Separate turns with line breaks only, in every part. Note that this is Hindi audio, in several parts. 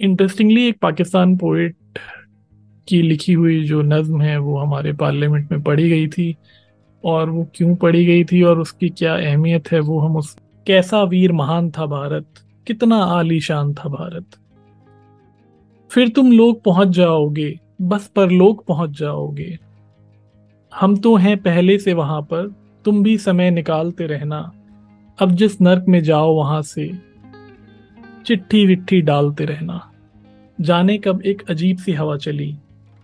इंटरेस्टिंगली एक पाकिस्तान पोइट की लिखी हुई जो नज्म है, वो हमारे पार्लियामेंट में पढ़ी गई थी। और वो क्यों पढ़ी गई थी और उसकी क्या अहमियत है, वो हम उस, कैसा वीर महान था भारत, कितना आलीशान था भारत। फिर तुम लोग पहुँच जाओगे, बस पर लोग पहुँच जाओगे। हम तो हैं पहले से वहाँ पर, तुम भी समय निकालते रहना। अब जिस नर्क में जाओ वहाँ से चिट्ठी विट्ठी डालते रहना। जाने कब एक अजीब सी हवा चली।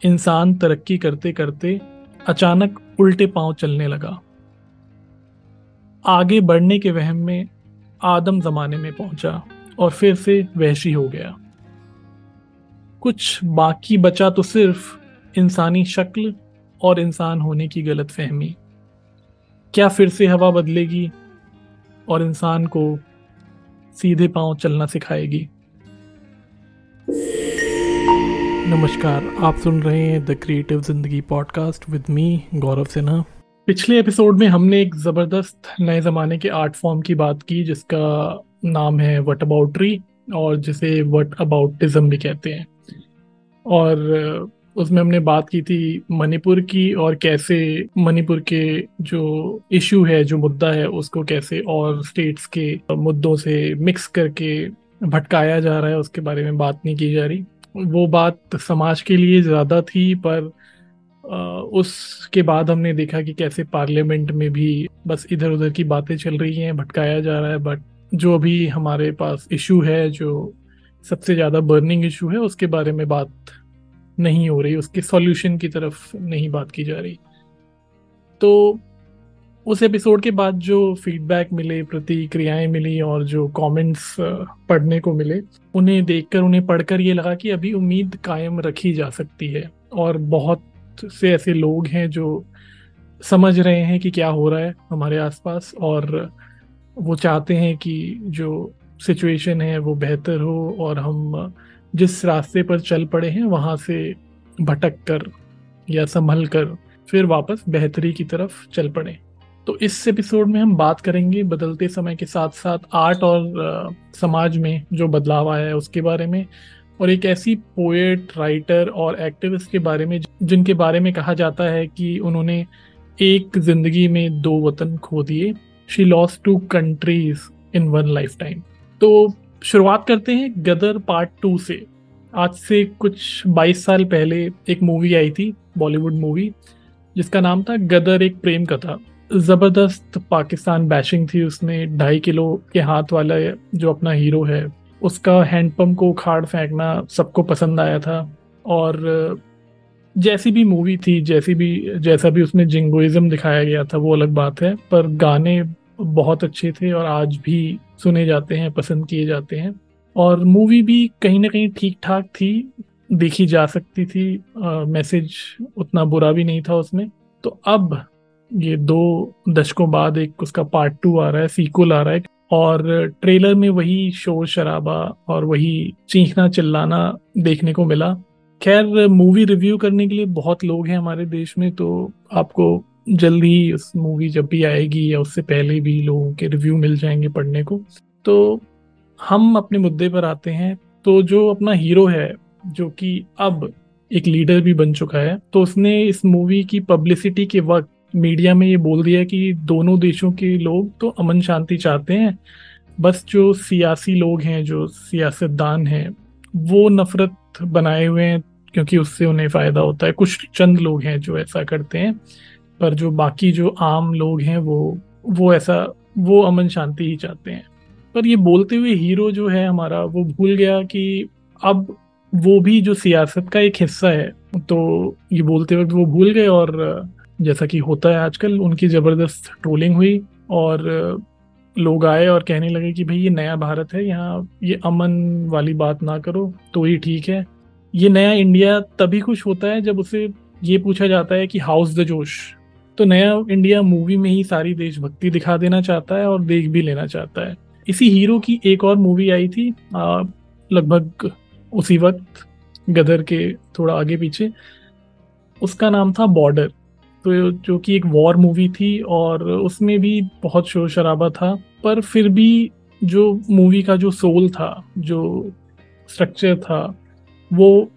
इंसान तरक्की करते करते अचानक उल्टे पाँव चलने लगा। आगे बढ़ने के वहम में आदम जमाने में पहुँचा और फिर से वहशी हो गया। कुछ बाकी बचा तो सिर्फ़ इंसानी शक्ल और इंसान होने की गलत फहमी। क्या फिर से हवा बदलेगी और इंसान को सीधे पाँव चलना सिखाएगी। नमस्कार, आप सुन रहे हैं the creative Zindagi podcast with me Gaurav Sinha. पिछले एपिसोड में हमने एक ज़बरदस्त नए ज़माने के आर्ट फॉर्म की बात की, जिसका नाम है वट अबाउट्री और जिसे वट अबाउटिज्म भी कहते हैं। और उसमें हमने बात की थी मणिपुर की और कैसे मणिपुर के जो इशू है, जो मुद्दा है, उसको कैसे और स्टेट्स के मुद्दों से मिक्स करके भटकाया जा रहा है, उसके बारे में बात नहीं की जा रही। वो बात समाज के लिए ज़्यादा थी, पर उसके बाद हमने देखा कि कैसे पार्लियामेंट में भी बस इधर उधर की बातें चल रही हैं, भटकाया जा रहा है। बट जो अभी हमारे पास इशू है, जो सबसे ज़्यादा बर्निंग इशू है, उसके बारे में बात नहीं हो रही, उसके सॉल्यूशन की तरफ़ नहीं बात की जा रही। तो उस एपिसोड के बाद जो फीडबैक मिले, प्रतिक्रियाएँ मिली और जो कमेंट्स पढ़ने को मिले, उन्हें देखकर, उन्हें पढ़कर ये लगा कि अभी उम्मीद कायम रखी जा सकती है और बहुत से ऐसे लोग हैं जो समझ रहे हैं कि क्या हो रहा है हमारे आसपास और वो चाहते हैं कि जो सिचुएशन है वो बेहतर हो और हम जिस रास्ते पर चल पड़े हैं, वहाँ से भटक कर या संभल कर फिर वापस बेहतरी की तरफ़ चल पड़े। तो इस एपिसोड में हम बात करेंगे बदलते समय के साथ साथ आर्ट और समाज में जो बदलाव आया है उसके बारे में और एक ऐसी पोएट राइटर और एक्टिविस्ट के बारे में जिनके बारे में कहा जाता है कि उन्होंने एक ज़िंदगी में दो वतन खो दिए। She lost two countries in one life time तो शुरुआत करते हैं गदर पार्ट टू से। आज से कुछ 22 साल पहले एक मूवी आई थी, बॉलीवुड मूवी, जिसका नाम था गदर एक प्रेम कथा। ज़बरदस्त पाकिस्तान बैशिंग थी उसमें, ढाई किलो के हाथ वाला जो अपना हीरो है, उसका हैंडपम्प को उखाड़ फेंकना सबको पसंद आया था। और जैसी भी मूवी थी, जैसी भी, जैसा भी उसमें जिंगोइज्म दिखाया गया था, वो अलग बात है, पर गाने बहुत अच्छे थे और आज भी सुने जाते हैं, पसंद किए जाते हैं। और मूवी भी कहीं ना कहीं ठीक ठाक थी, देखी जा सकती थी मैसेज उतना बुरा भी नहीं था उसमें। तो अब ये दो दशकों बाद एक उसका पार्ट टू आ रहा है सीक्वल आ रहा है और ट्रेलर में वही शोर शराबा और वही चीखना चिल्लाना देखने को मिला। खैर मूवी रिव्यू करने के लिए बहुत लोग हैं हमारे देश में तो आपको जल्द ही उस मूवी जब भी आएगी या उससे पहले भी लोगों के रिव्यू मिल जाएँगे पढ़ने को। तो हम अपने मुद्दे पर आते हैं। तो जो अपना हीरो है, जो कि अब एक लीडर भी बन चुका है तो उसने इस मूवी की पब्लिसिटी के वक्त मीडिया में ये बोल दिया कि दोनों देशों के लोग तो अमन शांति चाहते हैं, बस जो सियासी लोग हैं, जो सियासतदान हैं, वो नफरत बनाए हुए हैं, क्योंकि उससे उन्हें फ़ायदा होता है। कुछ चंद लोग हैं जो ऐसा करते हैं। पर जो बाकी जो आम लोग हैं वो वो ऐसा, वो अमन शांति ही चाहते हैं। पर ये बोलते हुए हीरो जो है हमारा, वो भूल गया कि अब वो भी जो सियासत का एक हिस्सा है तो ये बोलते वक्त वो भूल गए और जैसा कि होता है आजकल, उनकी ज़बरदस्त ट्रोलिंग हुई और लोग आए और कहने लगे कि भाई ये नया भारत है, यहाँ ये अमन वाली बात ना करो तो ही ठीक है। ये नया इंडिया तभी खुश होता है जब उसे ये पूछा जाता है कि हाउस द जोश? तो नया इंडिया मूवी में ही सारी देशभक्ति दिखा देना चाहता है और देख भी लेना चाहता है। इसी हीरो की एक और मूवी आई थी लगभग उसी वक्त गदर के थोड़ा आगे पीछे। उसका नाम था बॉर्डर तो जो कि एक वॉर मूवी थी और उसमें भी बहुत शोर शराबा था, पर फिर भी जो मूवी का जो सोल था, जो स्ट्रक्चर था, वो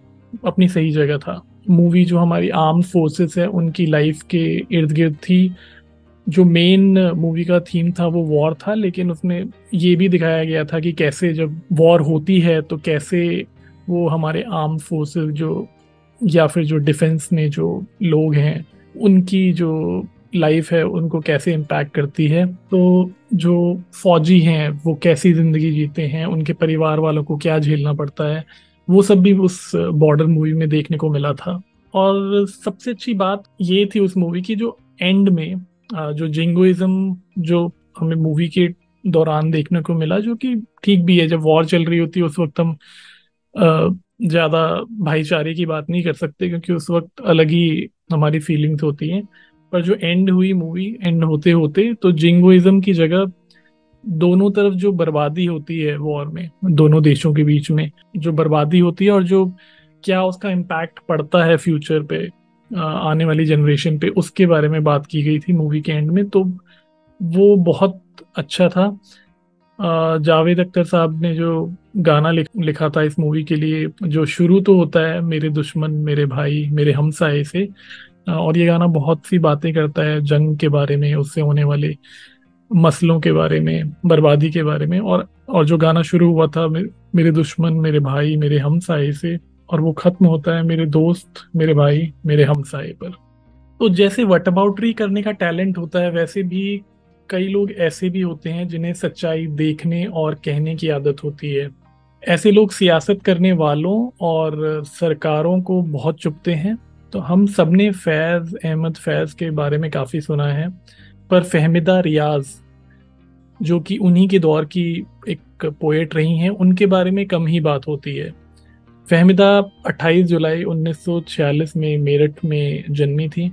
अपनी सही जगह था। मूवी जो हमारी आर्म फोर्सेस है, उनकी लाइफ के इर्द गिर्द थी। जो मेन मूवी का थीम था, वो वॉर था, लेकिन उसमें ये भी दिखाया गया था कि कैसे जब वॉर होती है तो कैसे वो हमारे आर्म फोर्सेस जो, या फिर जो डिफेंस में जो लोग हैं, उनकी जो लाइफ है, उनको कैसे इम्पैक्ट करती है। तो जो फौजी हैं, वो कैसी ज़िंदगी जीते हैं, उनके परिवार वालों को क्या झेलना पड़ता है वो सब भी उस बॉर्डर मूवी में देखने को मिला था। और सबसे अच्छी बात ये थी उस मूवी की जो एंड में जो जिंगोइज्म जो हमें मूवी के दौरान देखने को मिला, जो कि ठीक भी है, जब वॉर चल रही होती है, उस वक्त हम ज़्यादा भाईचारे की बात नहीं कर सकते, क्योंकि उस वक्त अलग ही हमारी फीलिंग्स होती हैं। पर जो एंड हुई मूवी एंड होते होते तो जिंगोइज्म की जगह दोनों तरफ़ जो बर्बादी होती है वॉर में दोनों देशों के बीच में जो बर्बादी होती है और जो क्या उसका इम्पैक्ट पड़ता है फ्यूचर पे आने वाली जनरेशन पे उसके बारे में बात की गई थी मूवी के एंड में तो वो बहुत अच्छा था। जावेद अख्तर साहब ने जो गाना लिख, लिखा था इस मूवी के लिए जो शुरू तो होता है मेरे दुश्मन मेरे भाई मेरे हमसाए से और ये गाना बहुत सी बातें करता है जंग के बारे में उससे होने वाले मसलों के बारे में, बर्बादी के बारे में, और और जो गाना शुरू हुआ था मेरे दुश्मन, मेरे भाई, मेरे हमसाए से, और वो खत्म होता है मेरे दोस्त, मेरे भाई, मेरे हमसाए पर। तो जैसे वट अबाउटरी करने का टैलेंट होता है, वैसे भी कई लोग ऐसे भी होते हैं जिन्हें सच्चाई देखने और कहने की आदत होती है। ऐसे लोग सियासत करने वालों और सरकारों को बहुत चुपते हैं। तो हम सबने फैज़, अहमद फैज़ के बारे में काफ़ी सुना है। पर फहमिदा रियाज, जो कि उन्हीं के दौर की एक पोएट रही हैं, उनके बारे में कम ही बात होती है। फहमिदा 28 जुलाई 1946 में मेरठ में जन्मी थी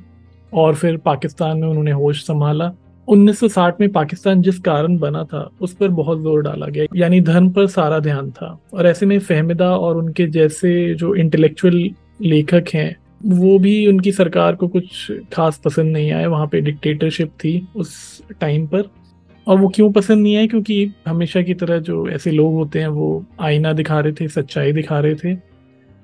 और फिर पाकिस्तान में उन्होंने होश संभाला। 1960 में पाकिस्तान जिस कारण बना था, उस पर बहुत ज़ोर डाला गया, यानी धर्म पर सारा ध्यान था। और ऐसे में फहमिदा और उनके जैसे जो इंटेलेक्चुअल लेखक हैं वो भी उनकी सरकार को कुछ खास पसंद नहीं आया, वहाँ पे डिक्टेटरशिप थी उस टाइम पर। और वो क्यों पसंद नहीं आए क्योंकि हमेशा की तरह जो ऐसे लोग होते हैं, वो आईना दिखा रहे थे, सच्चाई दिखा रहे थे।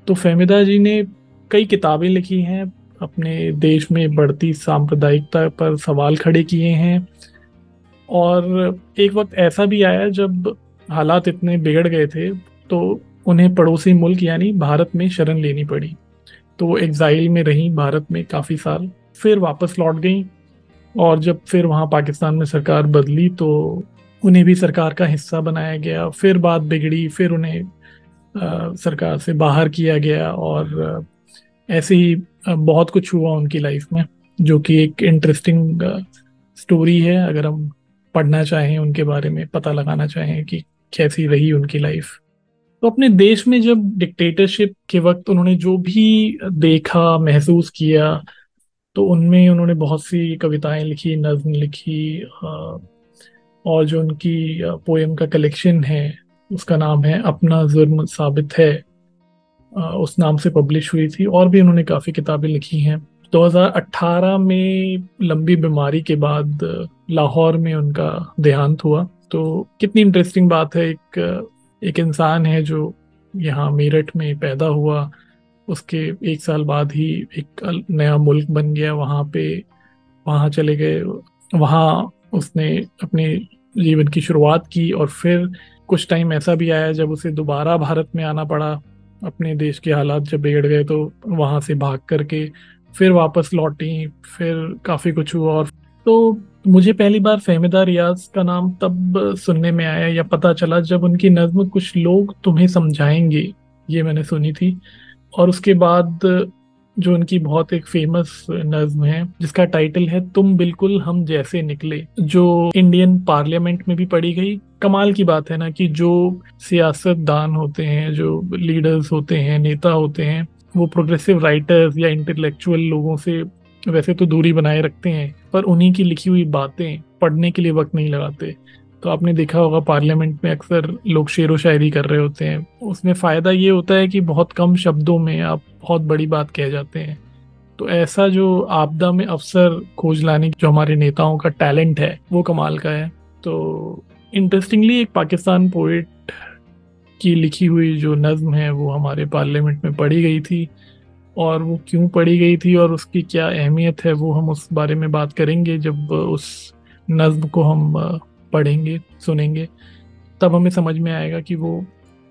तो फहमिदा जी ने कई किताबें लिखी हैं, अपने देश में बढ़ती सांप्रदायिकता पर सवाल खड़े किए हैं। और एक वक्त ऐसा भी आया, जब हालात इतने बिगड़ गए थे तो उन्हें पड़ोसी मुल्क यानी भारत में शरण लेनी पड़ी। तो एग्जाइल में रही भारत में काफ़ी साल फिर वापस लौट गई और जब फिर वहाँ पाकिस्तान में सरकार बदली तो उन्हें भी सरकार का हिस्सा बनाया गया फिर बात बिगड़ी फिर उन्हें आ, सरकार से बाहर किया गया और ऐसे ही बहुत कुछ हुआ उनकी लाइफ में जो कि एक इंटरेस्टिंग स्टोरी है। अगर हम पढ़ना चाहें उनके बारे में पता लगाना चाहें कि कैसी रही उनकी लाइफ तो अपने देश में जब डिक्टेटरशिप के वक्त उन्होंने जो भी देखा, महसूस किया तो उनमें उन्होंने बहुत सी कविताएँ लिखी, नज्म लिखी और जो उनकी पोएम का कलेक्शन है, उसका नाम है अपना जुर्म साबित है। उस नाम से पब्लिश हुई थी और भी उन्होंने काफ़ी किताबें लिखी हैं। 2018 में लंबी बीमारी के बाद, लाहौर में उनका देहांत हुआ। तो कितनी इंटरेस्टिंग बात है, एक एक इंसान है जो यहाँ मेरठ में पैदा हुआ, उसके एक साल बाद ही एक नया मुल्क बन गया, वहाँ पे, वहाँ चले गए, वहाँ उसने अपने जीवन की शुरुआत की और फिर कुछ टाइम ऐसा भी आया जब उसे दोबारा भारत में आना पड़ा, अपने देश के हालात जब बिगड़ गए तो वहाँ से भाग करके फिर वापस लौटी, फिर काफ़ी कुछ हुआ और तो मुझे पहली बार फहमिदा रियाज का नाम तब सुनने में आया या पता चला जब उनकी नज्म कुछ लोग तुम्हें समझाएँगे, ये मैंने सुनी थी। और उसके बाद जो उनकी बहुत एक फ़ेमस नज्म है, जिसका टाइटल है तुम बिल्कुल हम जैसे निकले, जो इंडियन पार्लियामेंट में भी पढ़ी गई। कमाल की बात है ना कि जो सियासतदान होते हैं, जो लीडर्स होते हैं, नेता होते हैं, वो प्रोग्रेसिव राइटर्स या इंटेलेक्चुअल लोगों से वैसे तो दूरी बनाए रखते हैं। पर उन्हीं की लिखी हुई बातें पढ़ने के लिए वक्त नहीं लगाते। तो आपने देखा होगा पार्लियामेंट में अक्सर लोग शेर व शायरी कर रहे होते हैं। उसमें फ़ायदा ये होता है कि बहुत कम शब्दों में आप बहुत बड़ी बात कह जाते हैं। तो ऐसा जो आपदा में अवसर खोज लाने जो हमारे नेताओं का टैलेंट है, वो कमाल का है। तो इंटरेस्टिंगली एक पाकिस्तान पोइट की लिखी हुई जो नज्म है, वो हमारे पार्लियामेंट में पढ़ी गई थी। और वो क्यों पढ़ी गई थी और उसकी क्या अहमियत है, वो हम उस बारे में बात करेंगे जब उस नज्म को हम पढ़ेंगे, सुनेंगे। तब हमें समझ में आएगा कि वो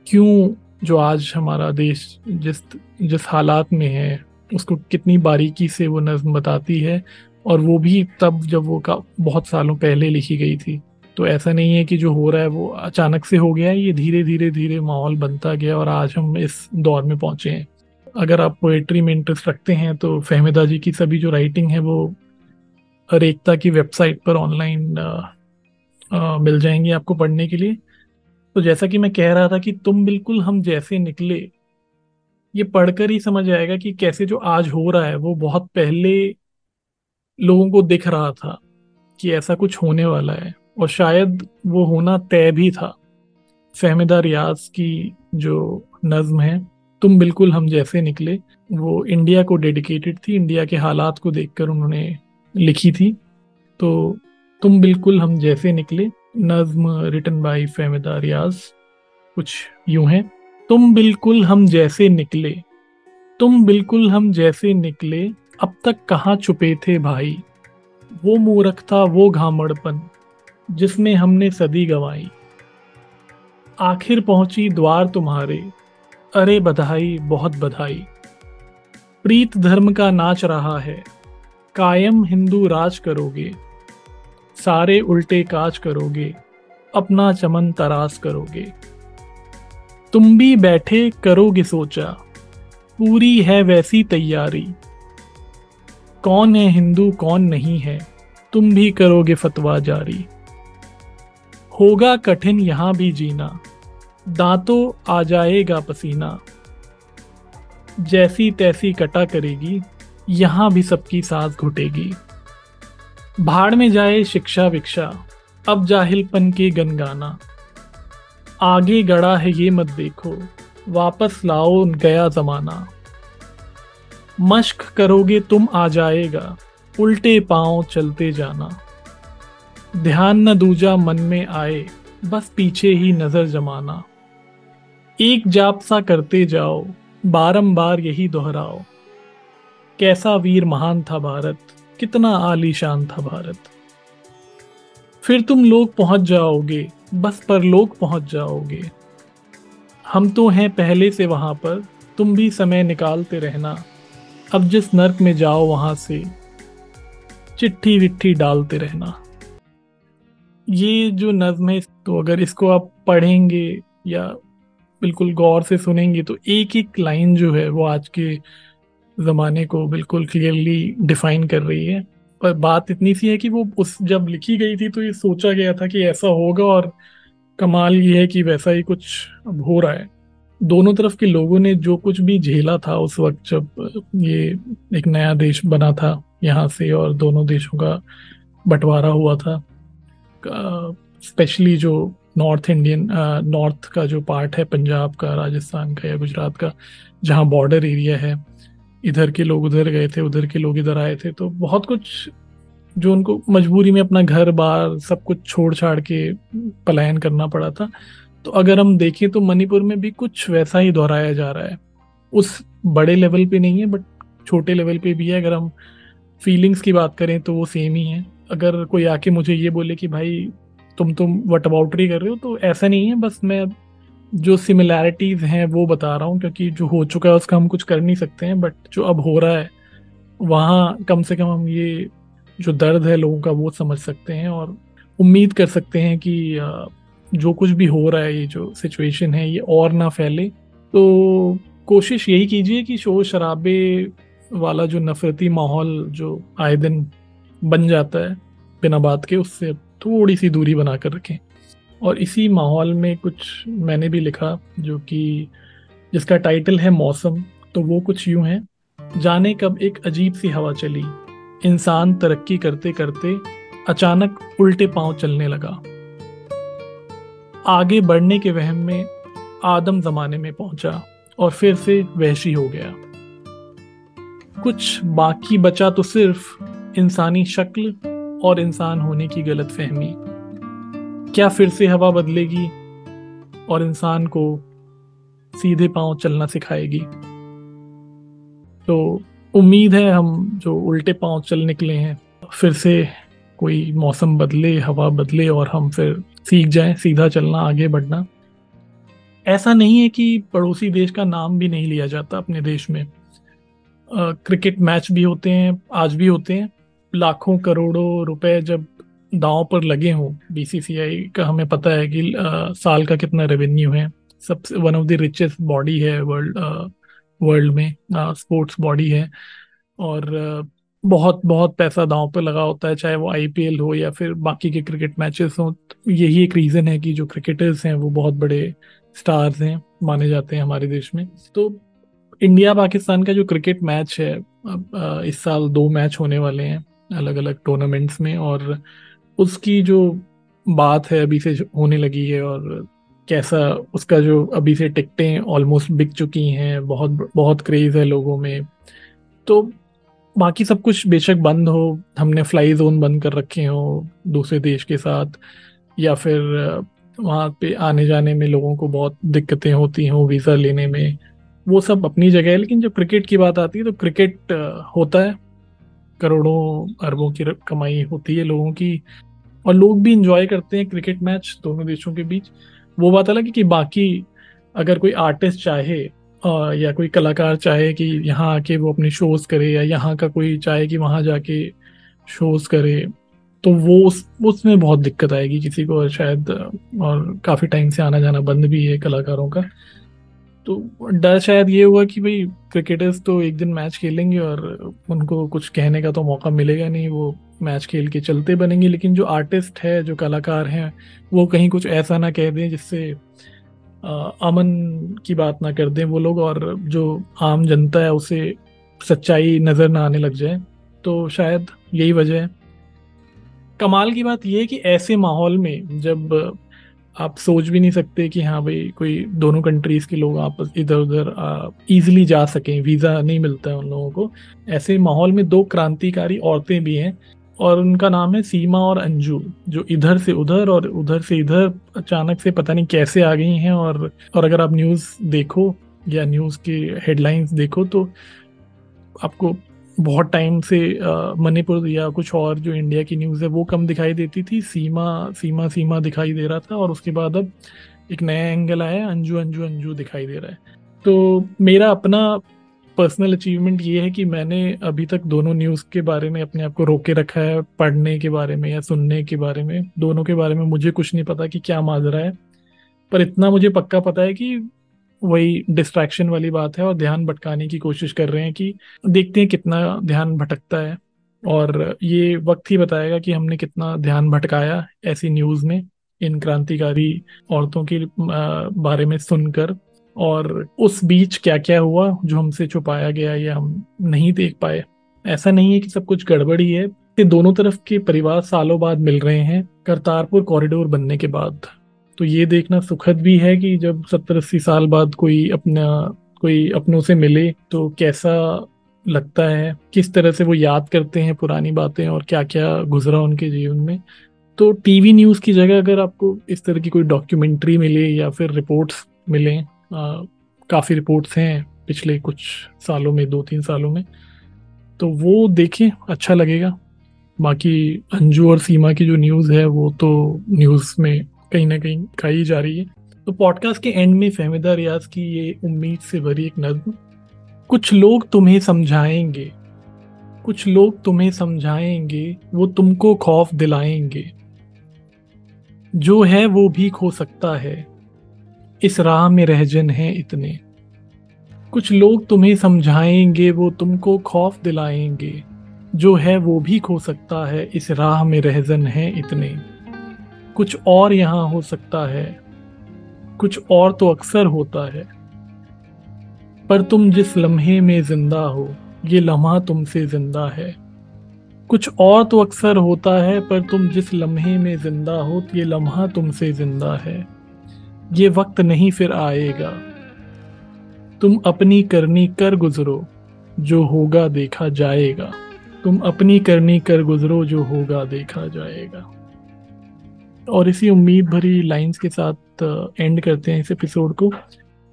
क्यों जो आज हमारा देश जिस जिस हालात में है, उसको कितनी बारीकी से वो नज्म बताती है और वो भी तब जब वो का, बहुत सालों पहले लिखी गई थी। तो ऐसा नहीं है कि जो हो रहा है वो अचानक से हो गया है, ये धीरे धीरे धीरे माहौल बनता गया और आज हम इस दौर में पहुँचे हैं। अगर आप पोएट्री में इंटरेस्ट रखते हैं तो फहमिदा जी की सभी जो राइटिंग है, वो रेखता की वेबसाइट पर ऑनलाइन मिल जाएँगी आपको पढ़ने के लिए। तो जैसा कि मैं कह रहा था कि तुम बिल्कुल हम जैसे निकले, ये पढ़कर ही समझ आएगा कि कैसे जो आज हो रहा है, वो बहुत पहले लोगों को दिख रहा था कि ऐसा कुछ होने वाला है, और शायद वो होना तय भी था। फहमिदा रियाज की जो नज्म है तुम बिल्कुल हम जैसे निकले। वो इंडिया को डेडिकेटेड थी, इंडिया के हालात को देखकर उन्होंने लिखी थी। तो तुम बिल्कुल हम जैसे निकले, नज्म रिटन बाई फहमिदा रियाज, कुछ यूँ है। तुम बिल्कुल हम जैसे निकले, तुम बिल्कुल हम जैसे निकले, अब तक कहाँ छुपे थे भाई? वो मूरख था, वो घामड़पन, जिसमें हमने सदी गवाई। आखिर पहुँची द्वार तुम्हारे अरे बधाई, बहुत बधाई। प्रीत धर्म का नाच रहा है। कायम हिंदू राज करोगे। सारे उल्टे काज करोगे। अपना चमन तरास करोगे। तुम भी बैठे करोगे सोचा। पूरी है वैसी तैयारी। कौन है हिंदू, कौन नहीं है। तुम भी करोगे फतवा जारी। होगा कठिन यहाँ भी जीना। दांतों आ जाएगा पसीना। जैसी तैसी कटा करेगी, यहाँ भी सबकी सांस घुटेगी। भाड़ में जाए शिक्षा विक्षा अब जाहिलपन के गनगाना। आगे गड़ा है ये मत देखो, वापस लाओ गया जमाना। मश्क करोगे तुम आ जाएगा, उल्टे पाँव चलते जाना। ध्यान न दूजा मन में आए, बस पीछे ही नज़र जमाना। एक जाप सा करते जाओ, बारंबार यही दोहराओ। कैसा वीर महान था भारत, कितना आलीशान था भारत। फिर तुम लोग पहुँच जाओगे, बस पर लोग पहुँच जाओगे। हम तो हैं पहले से वहाँ पर, तुम भी समय निकालते रहना। अब जिस नर्क में जाओ वहाँ से, चिट्ठी विट्ठी डालते रहना। ये जो नज्म है तो अगर इसको आप पढ़ेंगे या बिल्कुल गौर से सुनेंगे तो एक एक लाइन जो है वो आज के ज़माने को बिल्कुल क्लियरली डिफाइन कर रही है। पर बात इतनी सी है कि वो उस जब लिखी गई थी तो ये सोचा गया था कि ऐसा होगा और कमाल ये है कि वैसा ही कुछ अब हो रहा है। दोनों तरफ़ के लोगों ने जो कुछ भी झेला था उस वक्त जब ये एक नया देश बना था, यहाँ से और दोनों देशों का बंटवारा हुआ था स्पेशली जो नॉर्थ इंडियन नॉर्थ का जो पार्ट है, पंजाब का, राजस्थान का या गुजरात का, जहाँ बॉर्डर एरिया है, इधर के लोग उधर गए थे, उधर के लोग इधर आए थे तो बहुत कुछ जो उनको मजबूरी में अपना घर, बार, सब कुछ छोड़ छाड़ के पलायन करना पड़ा था। तो अगर हम देखें तो मणिपुर में भी कुछ वैसा ही दोहराया जा रहा है। उस बड़े लेवल पे नहीं है, बट छोटे लेवल पे भी है। अगर हम फीलिंग्स की बात करें तो वो सेम ही है। अगर कोई आके मुझे ये बोले कि भाई तुम तुम वट अबाउटरी कर रहे हो? तो ऐसा नहीं है, बस मैं जो सिमिलैरिटीज हैं वो बता रहा हूँ, क्योंकि जो हो चुका है उसका हम कुछ कर नहीं सकते हैं बट जो अब हो रहा है, वहाँ कम से कम हम ये जो दर्द है लोगों का वो समझ सकते हैं और उम्मीद कर सकते हैं कि जो कुछ भी हो रहा है, ये जो सिचुएशन है, ये और ना फैले। तो कोशिश यही कीजिए कि शोर शराबे वाला जो नफरती माहौल जो आए दिन बन जाता है, बिना बात के, उससे थोड़ी सी दूरी बना कर रखें। और इसी माहौल में कुछ मैंने भी लिखा जो कि जिसका टाइटल है मौसम तो वो कुछ यूँ है, जाने कब एक अजीब सी हवा चली। इंसान तरक्की करते करते अचानक उल्टे पाँव चलने लगा। आगे बढ़ने के वहम में आदम जमाने में पहुँचा और फिर से वहशी हो गया। कुछ बाकी बचा तो सिर्फ़ इंसानी शक्ल और इंसान होने की गलत फहमी। क्या फिर से हवा बदलेगी और इंसान को सीधे पाँव चलना सिखाएगी? तो उम्मीद है हम जो उल्टे पाँव चल निकले हैं, फिर से कोई मौसम बदले, हवा बदले और हम फिर सीख जाएँ, सीधा चलना, आगे बढ़ना। ऐसा नहीं है कि पड़ोसी देश का नाम भी नहीं लिया जाता अपने देश में। क्रिकेट मैच भी होते हैं, आज भी होते हैं। लाखों करोड़ों रुपए जब दांव पर लगे हों बीसीसीआई का हमें पता है कि आ, साल का कितना रेवेन्यू है। सबसे one of the richest body है वर्ल्ड वर्ल्ड में स्पोर्ट्स बॉडी है। और आ, बहुत बहुत पैसा दांव पर लगा होता है चाहे वो आईपीएल हो या फिर बाकी के क्रिकेट मैचेस हो। तो यही एक रीज़न है कि जो क्रिकेटर्स हैं वो बहुत बड़े स्टार्स हैं माने जाते हैं हमारे देश में। तो इंडिया पाकिस्तान का जो क्रिकेट मैच है अब इस साल दो मैच होने वाले हैं। अलग अलग टूर्नामेंट्स में और उसकी जो बात है अभी से होने लगी है और कैसा उसका जो अभी से टिकटें ऑलमोस्ट बिक चुकी हैं, बहुत बहुत क्रेज है लोगों में। तो बाकी सब कुछ बेशक बंद हो, हमने फ्लाई जोन बंद कर रखे हो दूसरे देश के साथ, या फिर वहाँ पे आने जाने में लोगों को बहुत दिक्कतें होती हों वीज़ा लेने में, वो सब अपनी जगह है। लेकिन जब क्रिकेट की बात आती है तो क्रिकेट होता है। करोड़ों अरबों की कमाई होती है लोगों की। और लोग भी इंजॉय करते हैं क्रिकेट मैच दोनों देशों के बीच। वो बात अलग है कि बाकी अगर कोई आर्टिस्ट चाहे या कोई कलाकार चाहे कि यहाँ आके वो अपने शोज़ करे या यहाँ का कोई चाहे कि वहाँ जाके शोज़ करे तो वो उस, उसमें बहुत दिक्कत आएगी किसी को और शायद, और काफ़ी टाइम से आना जाना बंद भी है कलाकारों का। तो डर शायद ये हुआ कि भाई क्रिकेटर्स तो एक दिन मैच खेलेंगे और उनको कुछ कहने का तो मौका मिलेगा नहीं, वो मैच खेल के चलते बनेंगे। लेकिन जो आर्टिस्ट है, जो कलाकार हैं, वो कहीं कुछ ऐसा ना कह दें जिससे अमन की बात ना कर दें वो लोग और जो आम जनता है, उसे सच्चाई नज़र ना आने लग जाए। तो शायद यही वजह है। कमाल की बात यह कि ऐसे माहौल में जब आप सोच भी नहीं सकते कि हाँ भाई, कोई दोनों कंट्रीज़ के लोग आपस इधर उधर इजीली जा सकें वीज़ा नहीं मिलता है उन लोगों को। ऐसे माहौल में दो क्रांतिकारी औरतें भी हैं और उनका नाम है सीमा और अंजू, जो इधर से उधर और उधर से इधर अचानक से पता नहीं कैसे आ गई हैं और और अगर आप न्यूज़ देखो या न्यूज़ के हेडलाइंस देखो तो आपको बहुत टाइम से मणिपुर या कुछ और जो इंडिया की न्यूज़ है, वो कम दिखाई देती थी। सीमा सीमा सीमा दिखाई दे रहा था और उसके बाद अब एक नया एंगल आया अंजू अंजू अंजू दिखाई दे रहा है। तो मेरा अपना पर्सनल अचीवमेंट ये है कि मैंने अभी तक दोनों न्यूज़ के बारे में अपने आप को रोके रखा है, पढ़ने के बारे में या सुनने के बारे में। दोनों के बारे में मुझे कुछ नहीं पता कि क्या माजरा है, पर इतना मुझे पक्का पता है कि वही डिस्ट्रैक्शन वाली बात है और ध्यान भटकाने की कोशिश कर रहे हैं कि देखते हैं कितना ध्यान भटकता है। और ये वक्त ही बताएगा कि हमने कितना ध्यान भटकाया ऐसी न्यूज़ में इन क्रांतिकारी औरतों के बारे में सुनकर। और उस बीच क्या क्या हुआ जो हमसे छुपाया गया या हम नहीं देख पाए। ऐसा नहीं है कि सब कुछ गड़बड़ी है दोनों तरफ़ के परिवार सालों बाद मिल रहे हैं करतारपुर कॉरिडोर बनने के बाद। तो ये देखना सुखद भी है कि जब सत्तर अस्सी साल बाद कोई अपना, कोई अपनों से मिले तो कैसा लगता है? किस तरह से वो याद करते हैं पुरानी बातें और क्या क्या गुजरा उनके जीवन में? तो टीवी न्यूज़ की जगह अगर आपको इस तरह की कोई डॉक्यूमेंट्री मिले या फिर रिपोर्ट्स मिले काफ़ी रिपोर्ट्स हैं पिछले कुछ सालों में दो तीन सालों में तो वो देखें अच्छा लगेगा। बाकी अंजू और सीमा की जो न्यूज़ है, वो तो न्यूज़ में कहीं ना कहीं खाई जा रही है। तो पॉडकास्ट के एंड में फहमिदा रियाज की ये उम्मीद से भरी एक नज्म, कुछ लोग तुम्हें समझाएँगे, कुछ लोग तुम्हें समझाएँगे, वो तुमको खौफ दिलाएँगे। जो है वो भी खो सकता है, इस राह में रहजन है इतने। कुछ लोग तुम्हें समझाएँगे, वो तुमको खौफ दिलाएँगे। जो है वो भी खो सकता है, इस राह में रहजन है इतने। कुछ और यहाँ हो सकता है। कुछ और तो अक्सर होता है। पर तुम जिस लम्हे में ज़िंदा हो, ये लम्हा तुमसे ज़िंदा है। कुछ और तो अक्सर होता है, पर तुम जिस लम्हे में ज़िंदा हो, ये लम्हा तुमसे ज़िंदा है। ये वक्त नहीं फिर आएगा। तुम अपनी करनी कर गुजरो, जो होगा देखा जाएगा। तुम अपनी करनी कर गुजरो, जो होगा देखा जाएगा। और इसी उम्मीद भरी लाइंस के साथ एंड करते हैं इस एपिसोड को।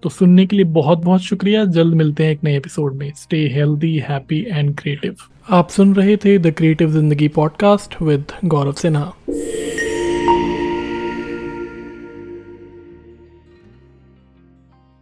तो सुनने के लिए बहुत बहुत शुक्रिया। जल्द मिलते हैं एक नए एपिसोड में। Stay healthy happy and creative आप सुन रहे थे the creative Zindagi podcast with Gaurav Sinha